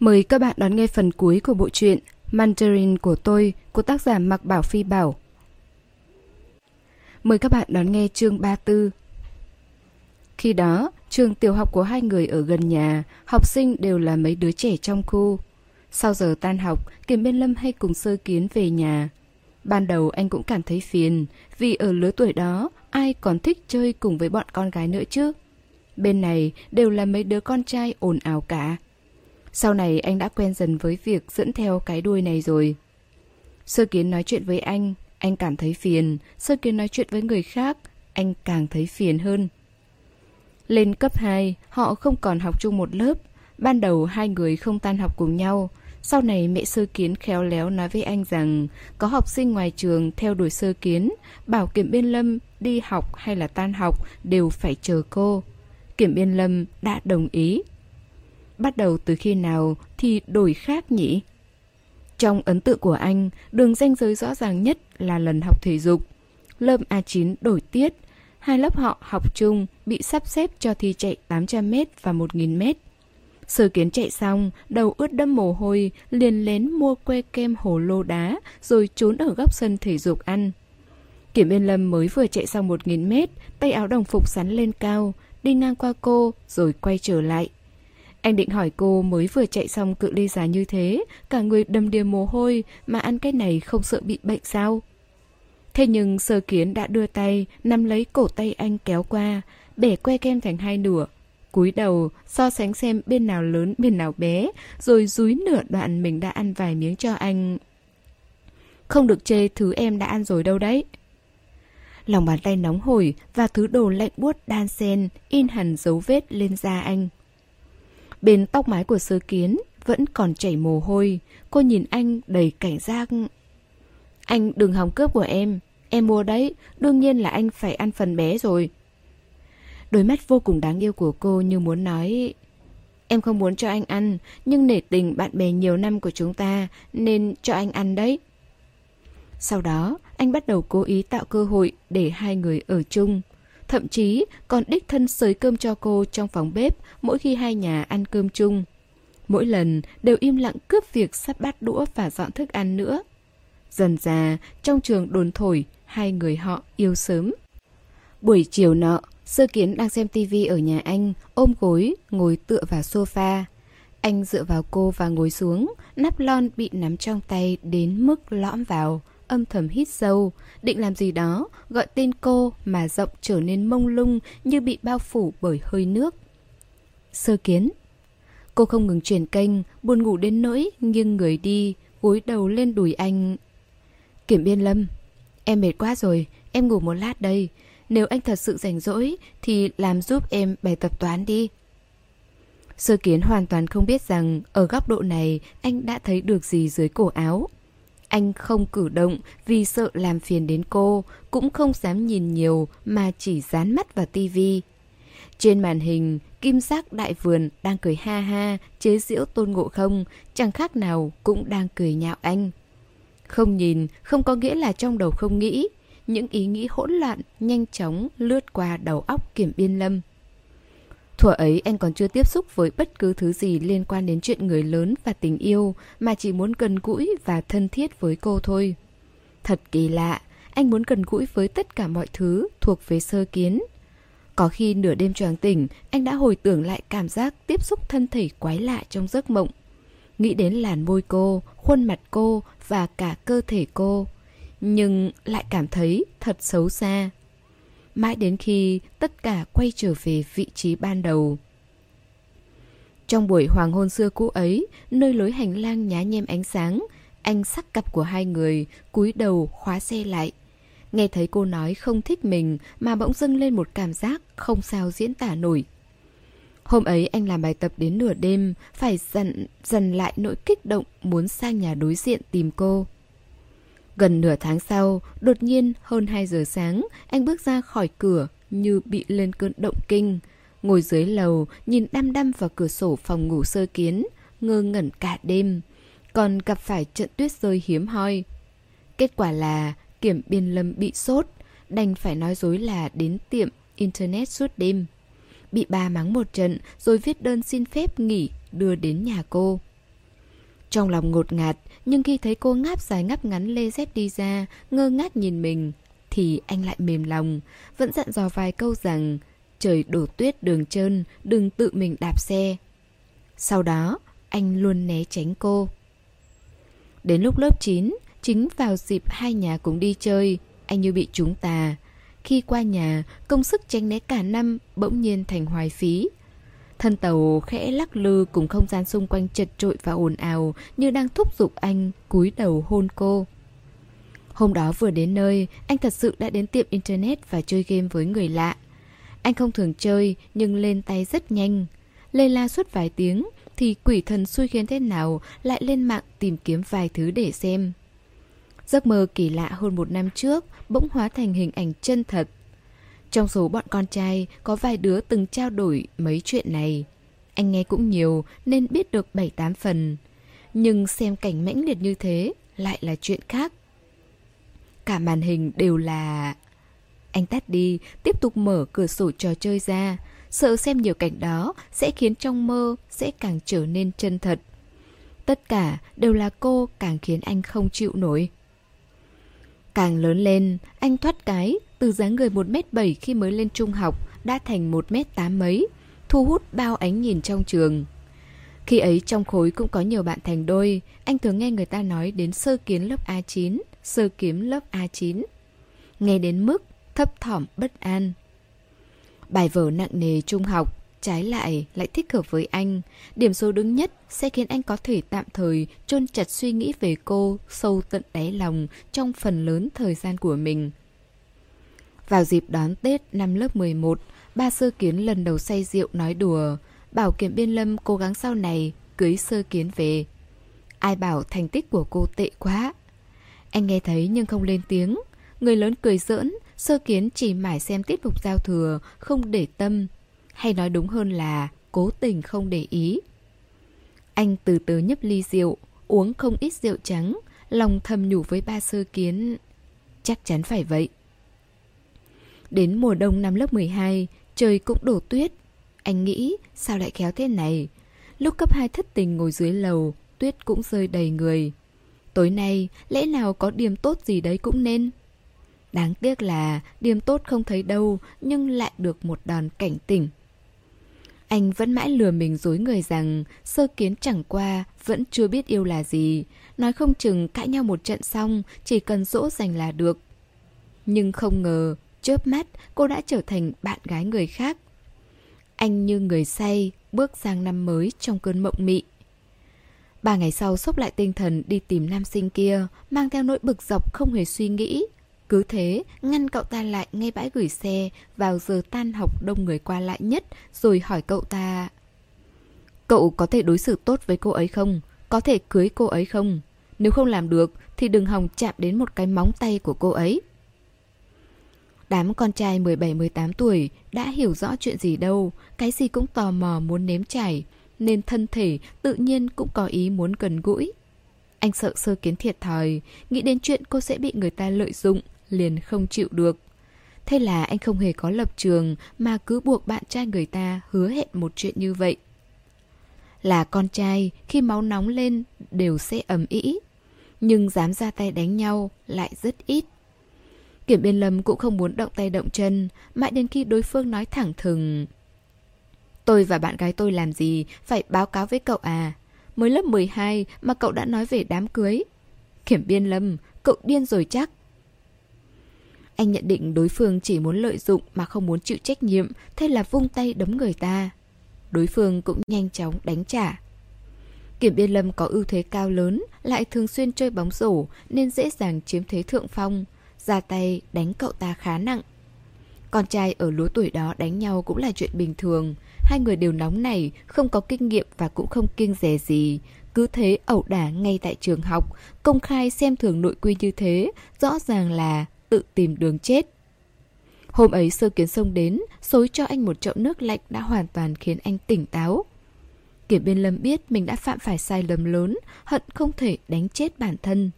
Mời các bạn đón nghe phần cuối của bộ truyện Mandarin của tôi của tác giả Mạc Bảo Phi Bảo. Mời các bạn đón nghe chương 34. Khi đó, trường tiểu học của hai người ở gần nhà, học sinh đều là mấy đứa trẻ trong khu. Sau giờ tan học, Kiểm Biên Lâm hay cùng sơ kiến về nhà. Ban đầu anh cũng cảm thấy phiền, vì ở lứa tuổi đó, ai còn thích chơi cùng với bọn con gái nữa chứ. Bên này đều là mấy đứa con trai ồn ào cả. Sau này anh đã quen dần với việc dẫn theo cái đuôi này rồi. Sơ kiến nói chuyện với anh, anh cảm thấy phiền. Sơ kiến nói chuyện với người khác, anh càng thấy phiền hơn. Lên cấp 2, họ không còn học chung một lớp. Ban đầu hai người không tan học cùng nhau. Sau này mẹ sơ kiến khéo léo nói với anh rằng có học sinh ngoài trường theo đuổi sơ kiến, bảo kiểm biên lâm đi học hay là tan học đều phải chờ cô. Kiểm biên lâm đã đồng ý. Bắt đầu từ khi nào thì đổi khác nhỉ? Trong ấn tượng của anh, đường ranh giới rõ ràng nhất là lần học thể dục. Lớp A9 đổi tiết, hai lớp họ học chung bị sắp xếp cho thi chạy 800m và 1000m. Sơ kiến chạy xong, đầu ướt đẫm mồ hôi, liền lén mua que kem hồ lô đá, rồi trốn ở góc sân thể dục ăn. Kiểm Yên Lâm mới vừa chạy xong 1.000 mét, tay áo đồng phục sắn lên cao, đi ngang qua cô, rồi quay trở lại. Anh định hỏi cô mới vừa chạy xong cự ly dài như thế, cả người đầm đìa mồ hôi mà ăn cái này không sợ bị bệnh sao? Thế nhưng sơ kiến đã đưa tay, nắm lấy cổ tay anh kéo qua, bẻ que kem thành hai nửa. cúi đầu, so sánh xem bên nào lớn bên nào bé, rồi dúi nửa đoạn mình đã ăn vài miếng cho anh. Không được chê thứ em đã ăn rồi đâu đấy. Lòng bàn tay nóng hổi và thứ đồ lạnh buốt đan xen in hẳn dấu vết lên da anh. Bên tóc mái của sơ kiến vẫn còn chảy mồ hôi. Cô nhìn anh đầy cảnh giác. Anh đừng hòng cướp của em. Em mua đấy, đương nhiên là anh phải ăn phần bé rồi. Đôi mắt vô cùng đáng yêu của cô như muốn nói Em không muốn cho anh ăn, nhưng nể tình bạn bè nhiều năm của chúng ta nên cho anh ăn đấy. Sau đó, anh bắt đầu cố ý tạo cơ hội để hai người ở chung. Thậm chí còn đích thân sới cơm cho cô trong phòng bếp mỗi khi hai nhà ăn cơm chung. Mỗi lần đều im lặng cướp việc sắp bát đũa và dọn thức ăn nữa. Dần già, trong trường đồn thổi, hai người họ yêu sớm. Buổi chiều nọ, Sơ Kiến đang xem tivi ở nhà anh, ôm gối, ngồi tựa vào sofa. Anh dựa vào cô và ngồi xuống, nắp lon bị nắm trong tay đến mức lõm vào âm thầm hít sâu, định làm gì đó, gọi tên cô mà giọng trở nên mông lung như bị bao phủ bởi hơi nước. Sơ kiến Cô không ngừng chuyển kênh, buồn ngủ đến nỗi, nghiêng người đi, gối đầu lên đùi anh. Kiểm biên lâm Em mệt quá rồi, em ngủ một lát đây. Nếu anh thật sự rảnh rỗi, thì làm giúp em bài tập toán đi. Sơ kiến hoàn toàn không biết rằng ở góc độ này anh đã thấy được gì dưới cổ áo. Anh không cử động vì sợ làm phiền đến cô, cũng không dám nhìn nhiều mà chỉ dán mắt vào tivi. Trên màn hình, kim giác đại vườn đang cười ha ha, chế giễu tôn ngộ không, chẳng khác nào cũng đang cười nhạo anh. Không nhìn, không có nghĩa là trong đầu không nghĩ. Những ý nghĩ hỗn loạn, nhanh chóng lướt qua đầu óc kiểm biên lâm. Thuở ấy anh còn chưa tiếp xúc với bất cứ thứ gì liên quan đến chuyện người lớn và tình yêu mà chỉ muốn gần gũi và thân thiết với cô thôi. Thật kỳ lạ, anh muốn gần gũi với tất cả mọi thứ thuộc về sơ kiến. Có khi nửa đêm choàng tỉnh, anh đã hồi tưởng lại cảm giác tiếp xúc thân thể quái lạ trong giấc mộng. Nghĩ đến làn môi cô, khuôn mặt cô và cả cơ thể cô. Nhưng lại cảm thấy thật xấu xa, mãi đến khi tất cả quay trở về vị trí ban đầu. Trong buổi hoàng hôn xưa cũ ấy, nơi lối hành lang nhá nhem ánh sáng, anh sắc cặp của hai người, cúi đầu khóa xe lại. Nghe thấy cô nói không thích mình mà bỗng dâng lên một cảm giác không sao diễn tả nổi. Hôm ấy anh làm bài tập đến nửa đêm, phải dần dần lại nỗi kích động muốn sang nhà đối diện tìm cô. Gần nửa tháng sau, đột nhiên hơn 2 giờ sáng, anh bước ra khỏi cửa như bị lên cơn động kinh. Ngồi dưới lầu, nhìn đăm đăm vào cửa sổ phòng ngủ sơ kiến, ngơ ngẩn cả đêm. Còn gặp phải trận tuyết rơi hiếm hoi. Kết quả là kiểm biên lâm bị sốt, đành phải nói dối là đến tiệm Internet suốt đêm. Bị ba mắng một trận rồi viết đơn xin phép nghỉ đưa đến nhà cô. Trong lòng ngột ngạt, nhưng khi thấy cô ngáp dài ngáp ngắn lê dép đi ra, ngơ ngác nhìn mình, thì anh lại mềm lòng, vẫn dặn dò vài câu rằng trời đổ tuyết đường trơn, đừng tự mình đạp xe. Sau đó, anh luôn né tránh cô. Đến lúc lớp 9, chính vào dịp hai nhà cùng đi chơi, anh như bị trúng tà. Khi qua nhà, công sức tránh né cả năm bỗng nhiên thành hoài phí. Thân tàu khẽ lắc lư cùng không gian xung quanh chật trội và ồn ào như đang thúc giục anh cúi đầu hôn cô. Hôm đó vừa đến nơi, anh thật sự đã đến tiệm internet và chơi game với người lạ. Anh không thường chơi nhưng lên tay rất nhanh. Lê la suốt vài tiếng thì quỷ thần xui khiến thế nào lại lên mạng tìm kiếm vài thứ để xem. Giấc mơ kỳ lạ hơn một năm trước bỗng hóa thành hình ảnh chân thật. Trong số bọn con trai có vài đứa từng trao đổi mấy chuyện này. Anh nghe cũng nhiều nên biết được 7-8 phần. Nhưng xem cảnh mãnh liệt như thế lại là chuyện khác. Cả màn hình đều là... Anh tắt đi, tiếp tục mở cửa sổ trò chơi ra. Sợ xem nhiều cảnh đó sẽ khiến trong mơ sẽ càng trở nên chân thật. Tất cả đều là cô càng khiến anh không chịu nổi. Càng lớn lên, anh thoát cái, từ dáng người 1m7 khi mới lên trung học đã thành 1m8 mấy, thu hút bao ánh nhìn trong trường. Khi ấy trong khối cũng có nhiều bạn thành đôi, anh thường nghe người ta nói đến sơ kiến lớp A9, sơ kiếm lớp A9. Nghe đến mức thấp thỏm bất an. Bài vở nặng nề trung học, trái lại lại thích hợp với anh. Điểm số đứng nhất sẽ khiến anh có thể tạm thời chôn chặt suy nghĩ về cô sâu tận đáy lòng trong phần lớn thời gian của mình. Vào dịp đón Tết năm lớp 11, ba sơ kiến lần đầu say rượu nói đùa, bảo kiểm biên lâm cố gắng sau này cưới sơ kiến về. Ai bảo thành tích của cô tệ quá. Anh nghe thấy nhưng không lên tiếng. Người lớn cười giỡn, sơ kiến chỉ mải xem tiết mục giao thừa, không để tâm. Hay nói đúng hơn là cố tình không để ý. Anh từ từ nhấp ly rượu, uống không ít rượu trắng, lòng thầm nhủ với ba sơ kiến. Chắc chắn phải vậy. Đến mùa đông năm lớp 12, trời cũng đổ tuyết. Anh nghĩ sao lại khéo thế này. Lúc cấp 2 thất tình ngồi dưới lầu, tuyết cũng rơi đầy người. Tối nay, lẽ nào có điểm tốt gì đấy cũng nên. Đáng tiếc là điểm tốt không thấy đâu, nhưng lại được một đòn cảnh tỉnh. Anh vẫn mãi lừa mình dối người rằng sơ kiến chẳng qua vẫn chưa biết yêu là gì. Nói không chừng cãi nhau một trận xong chỉ cần dỗ dành là được. Nhưng không ngờ, chớp mắt cô đã trở thành bạn gái người khác. Anh như người say bước sang năm mới trong cơn mộng mị. Ba ngày sau sốc lại tinh thần đi tìm nam sinh kia, mang theo nỗi bực dọc không hề suy nghĩ. Cứ thế, ngăn cậu ta lại ngay bãi gửi xe vào giờ tan học đông người qua lại nhất rồi hỏi cậu ta Cậu có thể đối xử tốt với cô ấy không? Có thể cưới cô ấy không? Nếu không làm được thì đừng hòng chạm đến một cái móng tay của cô ấy. Đám con trai 17-18 tuổi đã hiểu rõ chuyện gì đâu, cái gì cũng tò mò muốn nếm trải, nên thân thể tự nhiên cũng có ý muốn gần gũi. Anh sợ sơ kiến thiệt thòi, nghĩ đến chuyện cô sẽ bị người ta lợi dụng, liền không chịu được. Thế là anh không hề có lập trường mà cứ buộc bạn trai người ta hứa hẹn một chuyện như vậy. Là con trai, khi máu nóng lên đều sẽ ầm ĩ, nhưng dám ra tay đánh nhau lại rất ít. Kiểm biên lâm cũng không muốn động tay động chân, mãi đến khi đối phương nói thẳng thừng. Tôi và bạn gái tôi làm gì, phải báo cáo với cậu à. Mới lớp 12 mà cậu đã nói về đám cưới. Kiểm biên lâm, cậu điên rồi chắc. Anh nhận định đối phương chỉ muốn lợi dụng mà không muốn chịu trách nhiệm, thế là vung tay đấm người ta. Đối phương cũng nhanh chóng đánh trả. Kiểm biên lâm có ưu thế cao lớn, lại thường xuyên chơi bóng rổ nên dễ dàng chiếm thế thượng phong, ra tay đánh cậu ta khá nặng. Con trai ở lứa tuổi đó đánh nhau cũng là chuyện bình thường, hai người đều nóng nảy, không có kinh nghiệm và cũng không kiêng dè gì. Cứ thế ẩu đả ngay tại trường học, công khai xem thường nội quy như thế, rõ ràng là tự tìm đường chết. Hôm ấy sơ kiến sông đến, xối cho anh một chậu nước lạnh đã hoàn toàn khiến anh tỉnh táo. Kiểm biên lâm biết mình đã phạm phải sai lầm lớn, hận không thể đánh chết bản thân.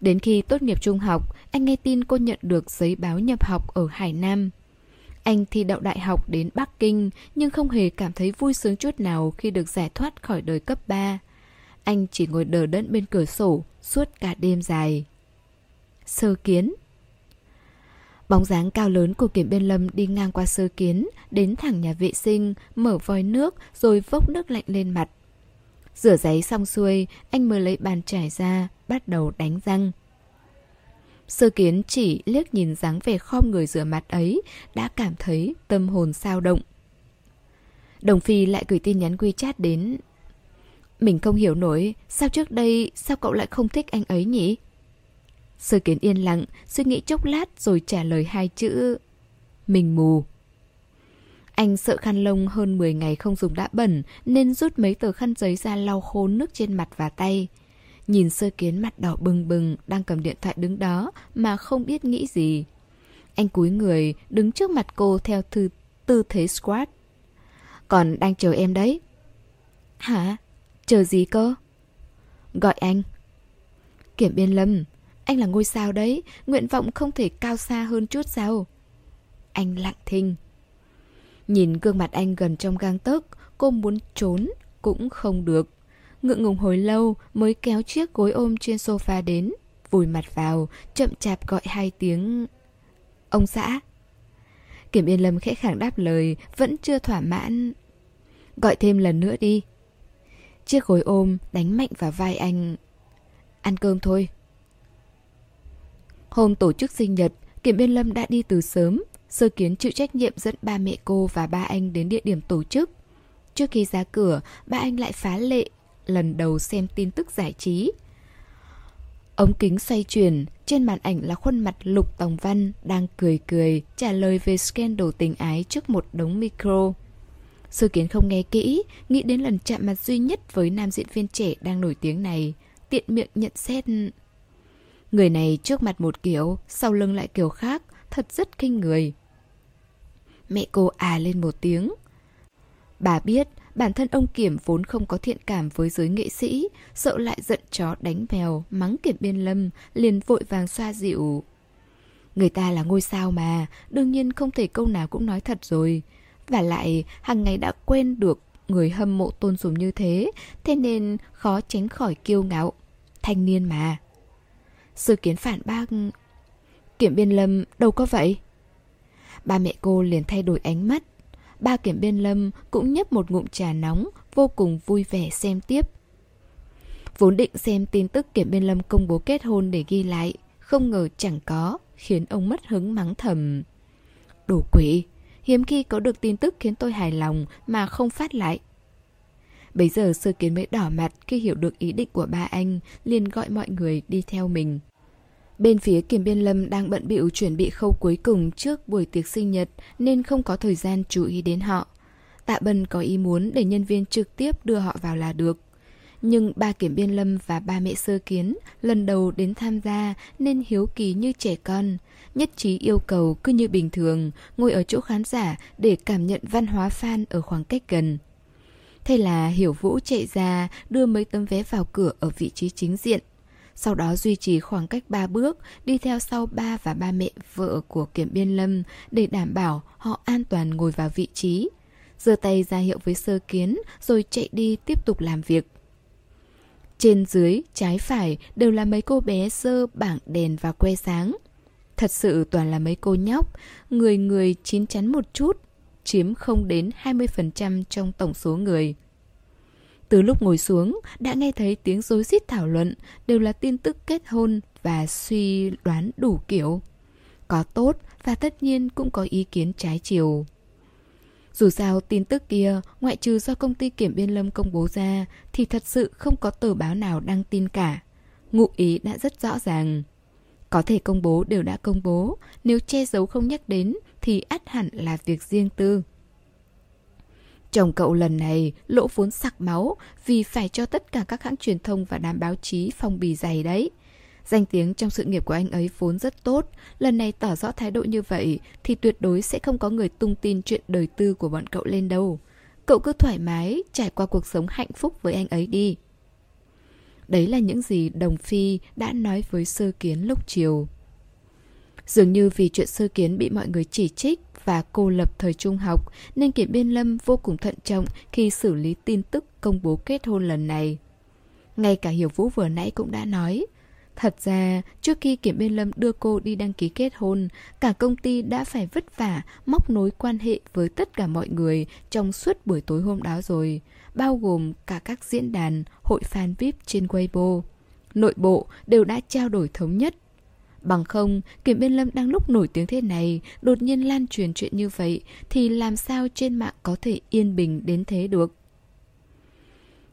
Đến khi tốt nghiệp trung học, anh nghe tin cô nhận được giấy báo nhập học ở Hải Nam. Anh thi đậu đại học đến Bắc Kinh nhưng không hề cảm thấy vui sướng chút nào khi được giải thoát khỏi đời cấp 3. anh chỉ ngồi đờ đẫn bên cửa sổ suốt cả đêm dài. Sơ kiến Bóng dáng cao lớn của kiểm biên lâm đi ngang qua sơ kiến, đến thẳng nhà vệ sinh, mở vòi nước rồi vốc nước lạnh lên mặt. Rửa giấy xong xuôi, anh mới lấy bàn trải ra, bắt đầu đánh răng. Sơ kiến chỉ liếc nhìn dáng vẻ khom người rửa mặt ấy, đã cảm thấy tâm hồn sao động. Đồng Phi lại gửi tin nhắn WeChat đến. Mình không hiểu nổi, sao trước đây, sao cậu lại không thích anh ấy nhỉ? Sơ kiến yên lặng, suy nghĩ chốc lát rồi trả lời hai chữ. Mình mù. Anh sợ khăn lông hơn 10 ngày không dùng đã bẩn nên rút mấy tờ khăn giấy ra lau khô nước trên mặt và tay. Nhìn sơ kiến mặt đỏ bừng bừng đang cầm điện thoại đứng đó mà không biết nghĩ gì. Anh cúi người đứng trước mặt cô theo thư, tư thế squat. Còn đang chờ em đấy. Hả? Chờ gì cơ? Gọi anh. Kiểm biên lâm, anh là ngôi sao đấy, nguyện vọng không thể cao xa hơn chút sao? Anh lặng thinh. Nhìn gương mặt anh gần trong gang tấc, cô muốn trốn, cũng không được. Ngượng ngùng hồi lâu mới kéo chiếc gối ôm trên sofa đến, vùi mặt vào, chậm chạp gọi hai tiếng... Ông xã. Kiểm Yên Lâm khẽ khàng đáp lời, vẫn chưa thỏa mãn. Gọi thêm lần nữa đi. Chiếc gối ôm đánh mạnh vào vai anh. Ăn cơm thôi. Hôm tổ chức sinh nhật, Kiểm Biên Lâm đã đi từ sớm. Sơ kiến chịu trách nhiệm dẫn ba mẹ cô và ba anh đến địa điểm tổ chức. Trước khi ra cửa, ba anh lại phá lệ, lần đầu xem tin tức giải trí. Ống kính xoay chuyển, trên màn ảnh là khuôn mặt Lục Tòng Văn đang cười cười trả lời về scandal tình ái trước một đống micro. Sơ kiến không nghe kỹ, nghĩ đến lần chạm mặt duy nhất với nam diễn viên trẻ đang nổi tiếng này. Tiện miệng nhận xét Người này trước mặt một kiểu, sau lưng lại kiểu khác, thật rất kinh người. Mẹ cô à lên một tiếng. Bà biết bản thân ông Kiểm vốn không có thiện cảm với giới nghệ sĩ, sợ lại giận chó đánh mèo, mắng Kiểm Biên Lâm, liền vội vàng xoa dịu. Người ta là ngôi sao mà, đương nhiên không thể câu nào cũng nói thật rồi. Và lại, hàng ngày đã quen được người hâm mộ tôn sùng như thế, thế nên khó tránh khỏi kiêu ngạo. Thanh niên mà. Sư kiến phản bác Kiểm biên lâm đâu có vậy Ba mẹ cô liền thay đổi ánh mắt. Ba kiểm biên lâm cũng nhấp một ngụm trà nóng Vô cùng vui vẻ xem tiếp. Vốn định xem tin tức kiểm biên lâm công bố kết hôn để ghi lại Không ngờ chẳng có Khiến ông mất hứng mắng thầm. Đồ quỷ Hiếm khi có được tin tức khiến tôi hài lòng Mà không phát lại. Bây giờ sơ kiến mới đỏ mặt khi hiểu được ý định của ba anh, liền gọi mọi người đi theo mình. Bên phía Kiểm Biên Lâm đang bận bịu chuẩn bị khâu cuối cùng trước buổi tiệc sinh nhật nên không có thời gian chú ý đến họ. Tạ Bân có ý muốn để nhân viên trực tiếp đưa họ vào là được. Nhưng ba Kiểm Biên Lâm và ba mẹ sơ kiến lần đầu đến tham gia nên hiếu kỳ như trẻ con. Nhất trí yêu cầu cứ như bình thường, ngồi ở chỗ khán giả để cảm nhận văn hóa fan ở khoảng cách gần. Thế là Hiểu Vũ chạy ra đưa mấy tấm vé vào cửa ở vị trí chính diện sau đó duy trì khoảng cách 3 bước, đi theo sau ba và ba mẹ vợ của Kiểm Biên Lâm để đảm bảo họ an toàn ngồi vào vị trí. giơ tay ra hiệu với sơ kiến rồi chạy đi tiếp tục làm việc. Trên dưới, trái phải đều là mấy cô bé sơ bảng đèn và que sáng. Thật sự toàn là mấy cô nhóc, người người chín chắn một chút, chiếm không đến 20% trong tổng số người. Từ lúc ngồi xuống, đã nghe thấy tiếng rối rít thảo luận, đều là tin tức kết hôn và suy đoán đủ kiểu. Có tốt và tất nhiên cũng có ý kiến trái chiều. Dù sao tin tức kia, ngoại trừ do công ty kiểm biên lâm công bố ra, thì thật sự không có tờ báo nào đăng tin cả. Ngụ ý đã rất rõ ràng. Có thể công bố đều đã công bố, nếu che giấu không nhắc đến thì ắt hẳn là việc riêng tư. Chồng cậu lần này lỗ vốn sặc máu vì phải cho tất cả các hãng truyền thông và đám báo chí phong bì dày đấy. Danh tiếng trong sự nghiệp của anh ấy vốn rất tốt, lần này tỏ rõ thái độ như vậy thì tuyệt đối sẽ không có người tung tin chuyện đời tư của bọn cậu lên đâu. Cậu cứ thoải mái trải qua cuộc sống hạnh phúc với anh ấy đi. Đấy là những gì Đồng Phi đã nói với Sơ Kiến lúc chiều. Dường như vì chuyện Sơ Kiến bị mọi người chỉ trích và cô lập thời trung học nên Kiểm Biên Lâm vô cùng thận trọng khi xử lý tin tức công bố kết hôn lần này. Ngay cả Hiểu Vũ vừa nãy cũng đã nói, Thật ra, trước khi Kiểm Biên Lâm đưa cô đi đăng ký kết hôn, cả công ty đã phải vất vả móc nối quan hệ với tất cả mọi người trong suốt buổi tối hôm đó rồi, bao gồm cả các diễn đàn, hội fan VIP trên Weibo. Nội bộ đều đã trao đổi thống nhất. Bằng không, Kiểm Biên Lâm đang lúc nổi tiếng thế này, đột nhiên lan truyền chuyện như vậy, thì làm sao trên mạng có thể yên bình đến thế được?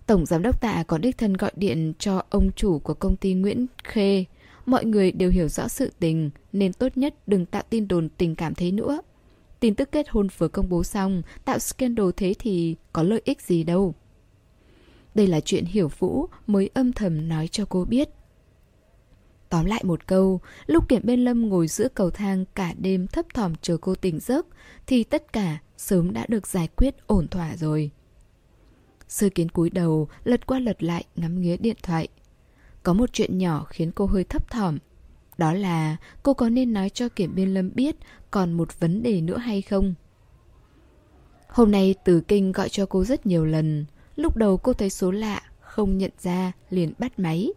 Tổng giám đốc tạ có đích thân gọi điện cho ông chủ của công ty Nguyễn Khê. Mọi người đều hiểu rõ sự tình, nên tốt nhất đừng tạo tin đồn tình cảm thế nữa. Tin tức kết hôn vừa công bố xong, tạo scandal thế thì có lợi ích gì đâu. Đây là chuyện hiểu vũ mới âm thầm nói cho cô biết. Tóm lại một câu, lúc Kiểm Bên Lâm ngồi giữa cầu thang cả đêm thấp thỏm chờ cô tỉnh giấc, thì tất cả sớm đã được giải quyết ổn thỏa rồi. Sơ kiến cúi đầu, lật qua lật lại ngắm nghía điện thoại. Có một chuyện nhỏ khiến cô hơi thấp thỏm. Đó là cô có nên nói cho Kiểm Biên Lâm biết còn một vấn đề nữa hay không? Hôm nay Từ Kinh gọi cho cô rất nhiều lần. Lúc đầu cô thấy số lạ, không nhận ra, liền bắt máy.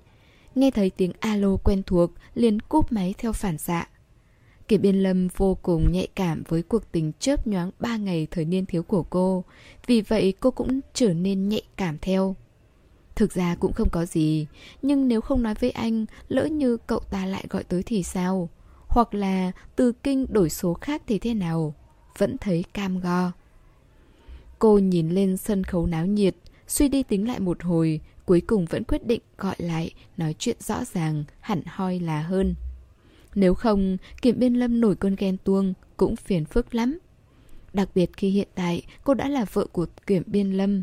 Nghe thấy tiếng alo quen thuộc, liền cúp máy theo phản xạ. Kỷ Biên Lâm vô cùng nhạy cảm với cuộc tình chớp nhoáng ba ngày thời niên thiếu của cô, vì vậy cô cũng trở nên nhạy cảm theo. Thực ra cũng không có gì, nhưng nếu không nói với anh, lỡ như cậu ta lại gọi tới thì sao? Hoặc là từ kinh đổi số khác thì thế nào? Vẫn thấy cam go. Cô nhìn lên sân khấu náo nhiệt, suy đi tính lại một hồi, cuối cùng vẫn quyết định gọi lại, nói chuyện rõ ràng, hẳn hoi là hơn. Nếu không, Kiểm Biên Lâm nổi cơn ghen tuông cũng phiền phức lắm. Đặc biệt khi hiện tại cô đã là vợ của Kiểm Biên Lâm.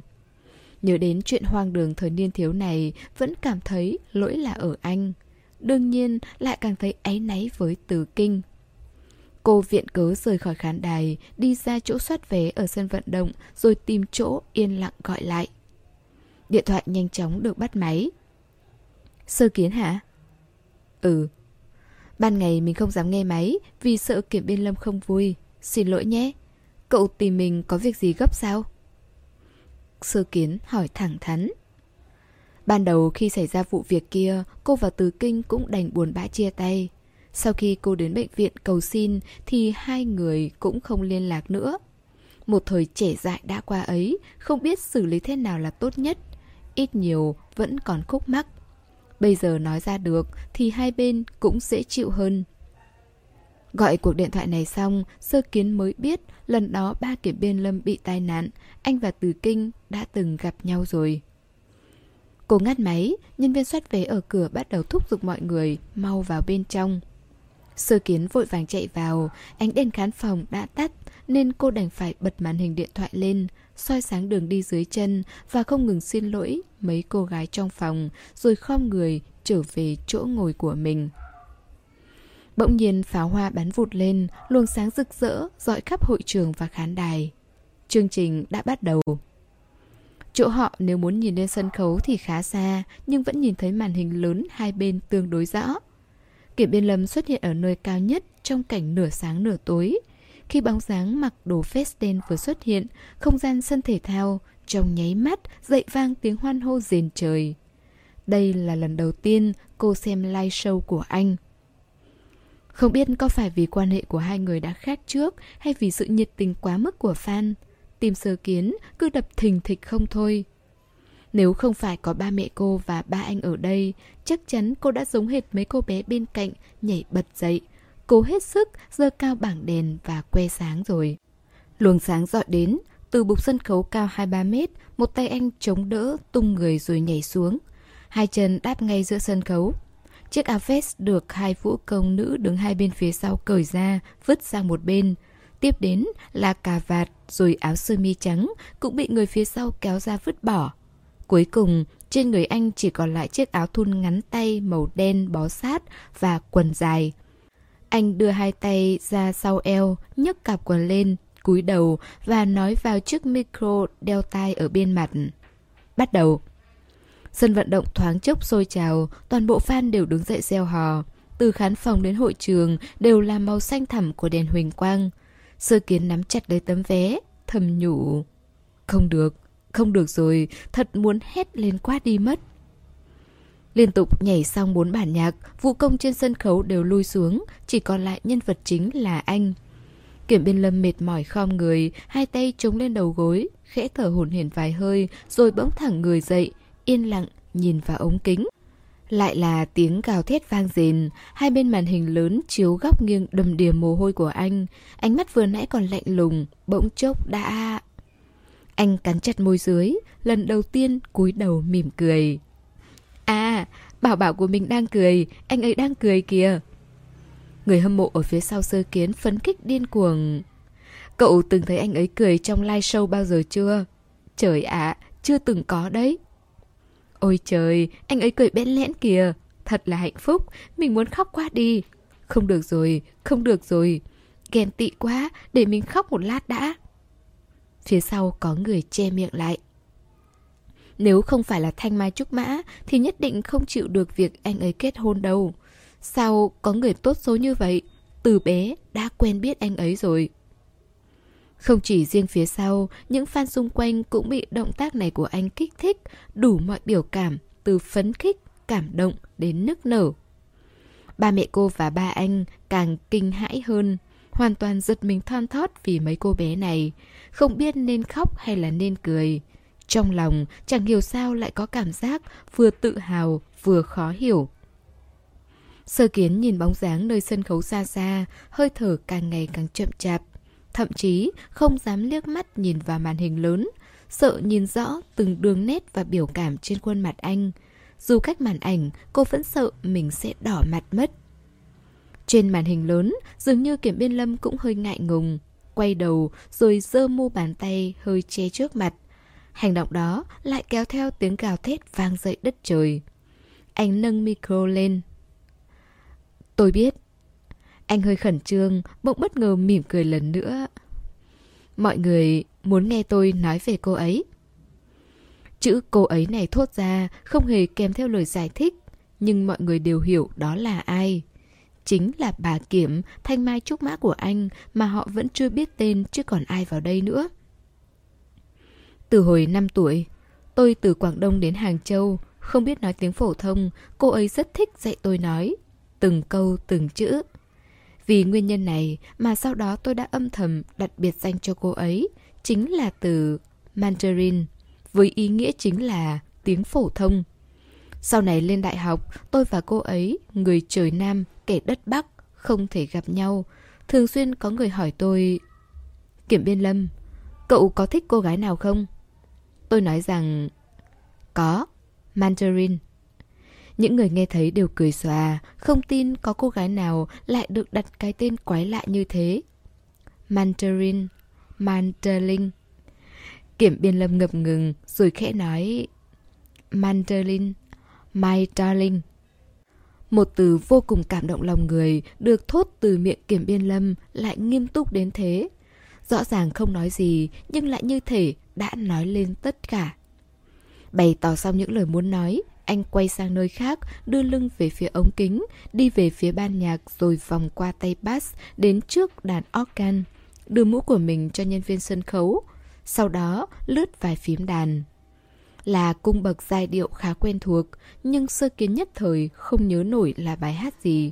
Nhớ đến chuyện hoang đường thời niên thiếu này vẫn cảm thấy lỗi là ở anh. Đương nhiên lại càng thấy áy náy với Từ Kinh. Cô viện cớ rời khỏi khán đài, đi ra chỗ soát vé ở sân vận động rồi tìm chỗ yên lặng gọi lại. Điện thoại nhanh chóng được bắt máy. Sơ kiến hả? Ừ, Ban ngày mình không dám nghe máy vì sợ kiểm biên lâm không vui. Xin lỗi nhé. Cậu tìm mình có việc gì gấp sao? Sơ kiến hỏi thẳng thắn. Ban đầu khi xảy ra vụ việc kia, cô và Từ Kinh cũng đành buồn bã chia tay. Sau khi cô đến bệnh viện cầu xin thì hai người cũng không liên lạc nữa. Một thời trẻ dại đã qua ấy, không biết xử lý thế nào là tốt nhất. Ít nhiều vẫn còn khúc mắc. Bây giờ nói ra được thì hai bên cũng dễ chịu hơn. Gọi cuộc điện thoại này xong, sơ kiến mới biết lần đó ba kiểm biên lâm bị tai nạn, anh và Từ Kinh đã từng gặp nhau rồi. Cô ngắt máy, nhân viên soát vé ở cửa bắt đầu thúc giục mọi người mau vào bên trong. Sơ kiến vội vàng chạy vào, ánh đèn khán phòng đã tắt nên cô đành phải bật màn hình điện thoại lên, soi sáng đường đi dưới chân và không ngừng xin lỗi mấy cô gái trong phòng rồi khom người trở về chỗ ngồi của mình. Bỗng nhiên pháo hoa bắn vụt lên, luồng sáng rực rỡ dọi khắp hội trường và khán đài. Chương trình đã bắt đầu. Chỗ họ nếu muốn nhìn lên sân khấu thì khá xa, nhưng vẫn nhìn thấy màn hình lớn hai bên tương đối rõ. Kiểm biên lâm xuất hiện ở nơi cao nhất trong cảnh nửa sáng nửa tối. Khi bóng dáng mặc đồ festen vừa xuất hiện, không gian sân thể thao, trong nháy mắt dậy vang tiếng hoan hô rền trời. Đây là lần đầu tiên cô xem live show của anh. Không biết có phải vì quan hệ của hai người đã khác trước hay vì sự nhiệt tình quá mức của fan. tìm sơ kiến cứ đập thình thịch không thôi. Nếu không phải có ba mẹ cô và ba anh ở đây, chắc chắn cô đã giống hệt mấy cô bé bên cạnh, nhảy bật dậy, cố hết sức giơ cao bảng đèn và que sáng rồi. Luồng sáng dọi đến, từ bục sân khấu cao 2-3 mét, một tay anh chống đỡ, tung người rồi nhảy xuống. Hai chân đáp ngay giữa sân khấu. Chiếc áo vest được hai vũ công nữ đứng hai bên phía sau cởi ra, vứt sang một bên. Tiếp đến là cà vạt rồi áo sơ mi trắng cũng bị người phía sau kéo ra vứt bỏ. Cuối cùng, trên người anh chỉ còn lại chiếc áo thun ngắn tay màu đen bó sát và quần dài. Anh đưa hai tay ra sau eo, nhấc cặp quần lên, cúi đầu và nói vào chiếc micro đeo tai ở bên mặt. Bắt đầu. Sân vận động thoáng chốc sôi trào, toàn bộ fan đều đứng dậy gieo hò. Từ khán phòng đến hội trường đều là màu xanh thẳm của đèn huỳnh quang. Sơ kiến nắm chặt lấy tấm vé, thầm nhủ. Không được, không được rồi, thật muốn hét lên quá đi mất. Liên tục nhảy xong bốn bản nhạc, vũ công trên sân khấu đều lui xuống, chỉ còn lại nhân vật chính là anh. Kiểm biên lâm mệt mỏi khom người, hai tay chống lên đầu gối, khẽ thở hổn hển vài hơi, rồi bỗng thẳng người dậy, yên lặng nhìn vào ống kính. Lại là tiếng gào thét vang rền, hai bên màn hình lớn chiếu góc nghiêng đầm đìa mồ hôi của anh. Ánh mắt vừa nãy còn lạnh lùng, bỗng chốc đã... Anh cắn chặt môi dưới, lần đầu tiên cúi đầu mỉm cười. À, bảo bảo của mình đang cười, anh ấy đang cười kìa. Người hâm mộ ở phía sau sơ kiến phấn khích điên cuồng. Cậu từng thấy anh ấy cười trong live show bao giờ chưa? Trời ạ, à, chưa từng có đấy. Ôi trời, anh ấy cười bẽn lẽn kìa. Thật là hạnh phúc, mình muốn khóc quá đi. Không được rồi, không được rồi. Ghen tị quá, để mình khóc một lát đã. Phía sau có người che miệng lại. Nếu không phải là Thanh Mai Trúc Mã thì nhất định không chịu được việc anh ấy kết hôn đâu. Sao có người tốt số như vậy? Từ bé đã quen biết anh ấy rồi. Không chỉ riêng phía sau, những fan xung quanh cũng bị động tác này của anh kích thích, đủ mọi biểu cảm, từ phấn khích, cảm động đến nức nở. Ba mẹ cô và ba anh càng kinh hãi hơn, hoàn toàn giật mình thon thót vì mấy cô bé này, không biết nên khóc hay là nên cười. Trong lòng chẳng hiểu sao lại có cảm giác vừa tự hào vừa khó hiểu. Sơ kiến nhìn bóng dáng nơi sân khấu xa xa, hơi thở càng ngày càng chậm chạp. Thậm chí không dám liếc mắt nhìn vào màn hình lớn, sợ nhìn rõ từng đường nét và biểu cảm trên khuôn mặt anh. Dù cách màn ảnh, cô vẫn sợ mình sẽ đỏ mặt mất. Trên màn hình lớn, dường như Kiểm Biên Lâm cũng hơi ngại ngùng, quay đầu rồi giơ mu bàn tay hơi che trước mặt. Hành động đó lại kéo theo tiếng gào thét vang dậy đất trời. Anh nâng micro lên. Tôi biết. Anh hơi khẩn trương, bỗng bất ngờ mỉm cười lần nữa. Mọi người muốn nghe tôi nói về cô ấy. Chữ cô ấy này thốt ra không hề kèm theo lời giải thích, nhưng mọi người đều hiểu đó là ai. Chính là bà Kiểm, thanh mai trúc mã của anh mà họ vẫn chưa biết tên chứ còn ai vào đây nữa. Từ hồi 5 tuổi, tôi từ Quảng Đông đến Hàng Châu, không biết nói tiếng phổ thông, cô ấy rất thích dạy tôi nói. Từng câu, từng chữ. Vì nguyên nhân này mà sau đó tôi đã âm thầm đặt biệt danh cho cô ấy, chính là từ Mandarin, với ý nghĩa chính là tiếng phổ thông. Sau này lên đại học, tôi và cô ấy, người trời Nam, kẻ đất Bắc, không thể gặp nhau. Thường xuyên có người hỏi tôi... Kiểm Biên Lâm, cậu có thích cô gái nào không? Tôi nói rằng... Có, Mandarin. Những người nghe thấy đều cười xòa, không tin có cô gái nào lại được đặt cái tên quái lạ như thế. Mandarin, Mandarin. Kiểm biên lâm ngập ngừng rồi khẽ nói Mandarin, my darling. Một từ vô cùng cảm động lòng người được thốt từ miệng kiểm biên lâm lại nghiêm túc đến thế. Rõ ràng không nói gì nhưng lại như thể đã nói lên tất cả. Bày tỏ xong những lời muốn nói, anh quay sang nơi khác, đưa lưng về phía ống kính, đi về phía ban nhạc rồi vòng qua tay bass đến trước đàn organ, đưa mũ của mình cho nhân viên sân khấu, sau đó lướt vài phím đàn. Là cung bậc giai điệu khá quen thuộc, nhưng sơ kiến nhất thời không nhớ nổi là bài hát gì.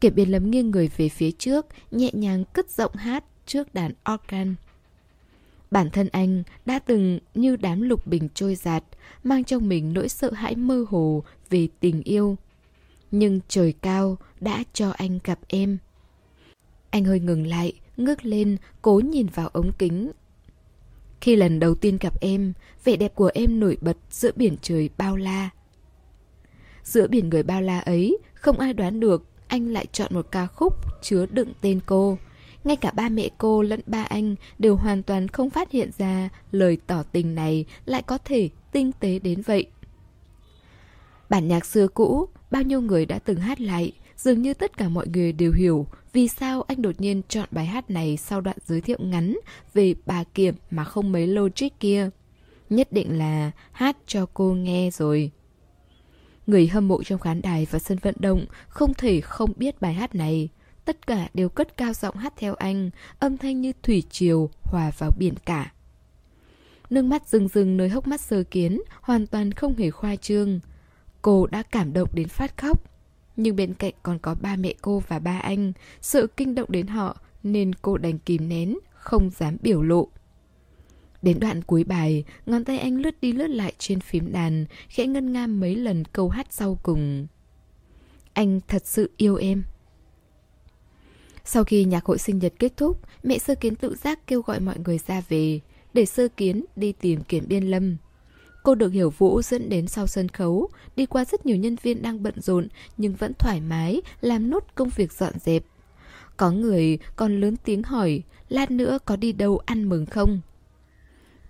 Kiểm biên lấm nghiêng người về phía trước, nhẹ nhàng cất giọng hát trước đàn organ. Bản thân anh đã từng như đám lục bình trôi giạt, mang trong mình nỗi sợ hãi mơ hồ về tình yêu. Nhưng trời cao đã cho anh gặp em. Anh hơi ngừng lại, ngước lên, cố nhìn vào ống kính. Khi lần đầu tiên gặp em, vẻ đẹp của em nổi bật giữa biển trời bao la. Giữa biển người bao la ấy, không ai đoán được anh lại chọn một ca khúc chứa đựng tên cô. Ngay cả ba mẹ cô lẫn ba anh đều hoàn toàn không phát hiện ra lời tỏ tình này lại có thể tinh tế đến vậy. Bản nhạc xưa cũ, bao nhiêu người đã từng hát lại, dường như tất cả mọi người đều hiểu vì sao anh đột nhiên chọn bài hát này sau đoạn giới thiệu ngắn về bà Kiểm mà không mấy logic kia. Nhất định là hát cho cô nghe rồi. Người hâm mộ trong khán đài và sân vận động không thể không biết bài hát này tất cả đều cất cao giọng hát theo anh, âm thanh như thủy triều hòa vào biển cả. Nước mắt rừng rừng nơi hốc mắt sơ kiến, hoàn toàn không hề khoa trương. Cô đã cảm động đến phát khóc. Nhưng bên cạnh còn có ba mẹ cô và ba anh, sợ kinh động đến họ nên cô đành kìm nén, không dám biểu lộ. Đến đoạn cuối bài, ngón tay anh lướt đi lướt lại trên phím đàn, khẽ ngân nga mấy lần câu hát sau cùng. Anh thật sự yêu em. Sau khi nhạc hội sinh nhật kết thúc, mẹ sơ kiến tự giác kêu gọi mọi người ra về, để sơ kiến đi tìm kiểm biên lâm. Cô được hiểu vũ dẫn đến sau sân khấu, đi qua rất nhiều nhân viên đang bận rộn nhưng vẫn thoải mái làm nốt công việc dọn dẹp. Có người còn lớn tiếng hỏi, lát nữa có đi đâu ăn mừng không?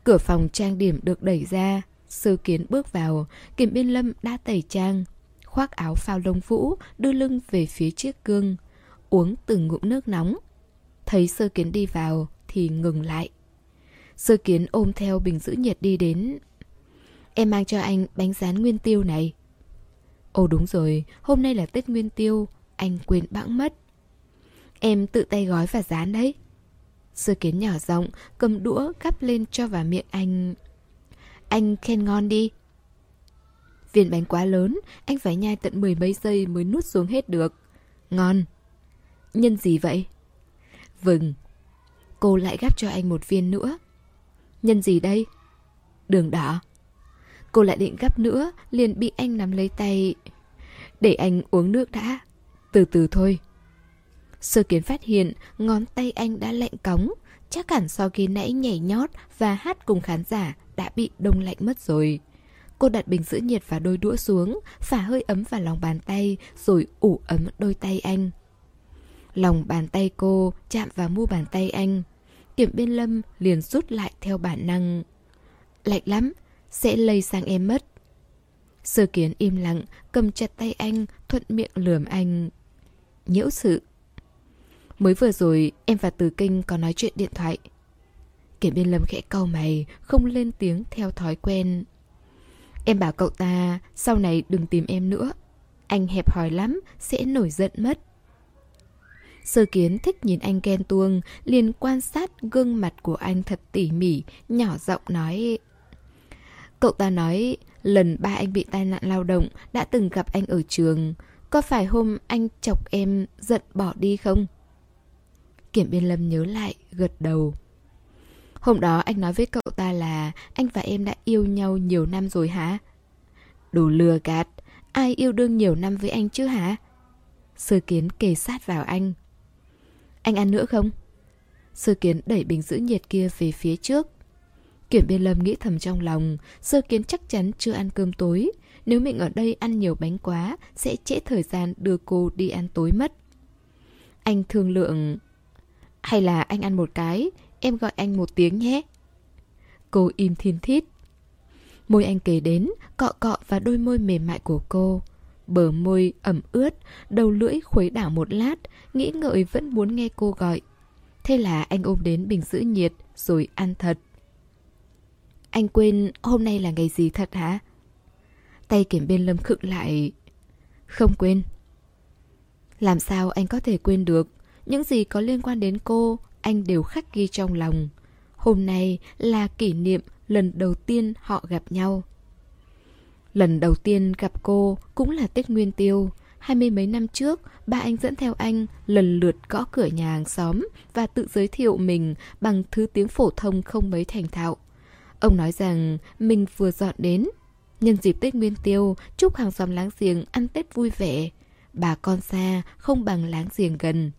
Cửa phòng trang điểm được đẩy ra, sơ kiến bước vào, kiểm biên lâm đã tẩy trang, khoác áo phao lông vũ, đưa lưng về phía chiếc gương, uống từng ngụm nước nóng. Thấy sơ kiến đi vào thì ngừng lại. Sơ kiến ôm theo bình giữ nhiệt đi đến. Em mang cho anh bánh rán nguyên tiêu này. Ồ đúng rồi, hôm nay là Tết Nguyên Tiêu, anh quên bẵng mất. Em tự tay gói và rán đấy. Sơ kiến nhỏ giọng cầm đũa gắp lên cho vào miệng anh. Anh khen ngon đi. Viên bánh quá lớn, anh phải nhai tận mười mấy giây mới nuốt xuống hết được. Ngon. Nhân gì vậy? Vừng. Cô lại gắp cho anh một viên nữa. Nhân gì đây? Đường đỏ. Cô lại định gắp nữa, liền bị anh nắm lấy tay. Để anh uống nước đã. Từ từ thôi. Sơ kiến phát hiện ngón tay anh đã lạnh cóng, chắc hẳn sau khi nãy nhảy nhót và hát cùng khán giả đã bị đông lạnh mất rồi. Cô đặt bình giữ nhiệt và đôi đũa xuống, phả hơi ấm vào lòng bàn tay rồi ủ ấm đôi tay anh. Lòng bàn tay cô chạm vào mu bàn tay anh. Kiểm biên lâm liền rút lại theo bản năng. Lạnh lắm, sẽ lây sang em mất. Sơ kiến im lặng, cầm chặt tay anh, thuận miệng lườm anh. Nhiễu sự. Mới vừa rồi em và Từ Kinh có nói chuyện điện thoại. Kiểm biên lâm khẽ cau mày, không lên tiếng theo thói quen. Em bảo cậu ta sau này đừng tìm em nữa. Anh hẹp hòi lắm, sẽ nổi giận mất. Sơ kiến thích nhìn anh ghen tuông, liền quan sát gương mặt của anh thật tỉ mỉ, nhỏ giọng nói. Cậu ta nói, lần ba anh bị tai nạn lao động đã từng gặp anh ở trường. Có phải hôm anh chọc em giận bỏ đi không? Kiểm biên lâm nhớ lại, gật đầu. Hôm đó anh nói với cậu ta là anh và em đã yêu nhau nhiều năm rồi hả? Đồ lừa gạt, ai yêu đương nhiều năm với anh chứ hả? Sơ kiến kề sát vào anh. Anh ăn nữa không? Sơ kiến đẩy bình giữ nhiệt kia về phía trước. Kiểm biên lâm nghĩ thầm trong lòng, sơ kiến chắc chắn chưa ăn cơm tối. Nếu mình ở đây ăn nhiều bánh quá, sẽ trễ thời gian đưa cô đi ăn tối mất. Anh thương lượng... Hay là anh ăn một cái, em gọi anh một tiếng nhé. Cô im thiên thít. Môi anh kề đến, cọ cọ vào đôi môi mềm mại của cô. Bờ môi ẩm ướt, đầu lưỡi khuấy đảo một lát, nghĩ ngợi vẫn muốn nghe cô gọi. Thế là anh ôm đến bình giữ nhiệt, rồi ăn thật. Anh quên hôm nay là ngày gì thật hả? Tay kiểm bên lâm khựng lại. Không quên. Làm sao anh có thể quên được? Những gì có liên quan đến cô, anh đều khắc ghi trong lòng. Hôm nay là kỷ niệm lần đầu tiên họ gặp nhau. Lần đầu tiên gặp cô cũng là Tết Nguyên Tiêu. Hai mươi mấy năm trước, ba anh dẫn theo anh lần lượt gõ cửa nhà hàng xóm và tự giới thiệu mình bằng thứ tiếng phổ thông không mấy thành thạo. Ông nói rằng mình vừa dọn đến. Nhân dịp Tết Nguyên Tiêu, chúc hàng xóm láng giềng ăn Tết vui vẻ. Bà con xa không bằng láng giềng gần.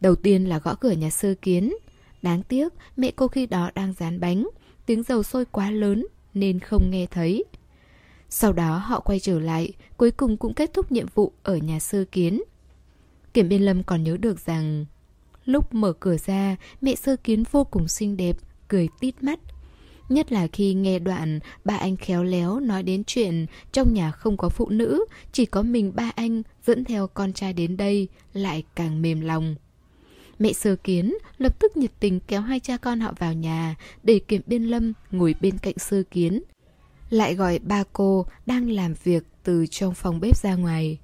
Đầu tiên là gõ cửa nhà sơ kiến. Đáng tiếc, mẹ cô khi đó đang dán bánh. Tiếng dầu sôi quá lớn nên không nghe thấy. Sau đó họ quay trở lại, cuối cùng cũng kết thúc nhiệm vụ ở nhà sơ kiến. Kiểm biên lâm còn nhớ được rằng lúc mở cửa ra, mẹ sơ kiến vô cùng xinh đẹp, cười tít mắt. Nhất là khi nghe đoạn ba anh khéo léo nói đến chuyện trong nhà không có phụ nữ, chỉ có mình ba anh dẫn theo con trai đến đây, lại càng mềm lòng. Mẹ sơ kiến lập tức nhiệt tình kéo hai cha con họ vào nhà để kiểm biên lâm ngồi bên cạnh sơ kiến. Lại gọi ba cô đang làm việc từ trong phòng bếp ra ngoài.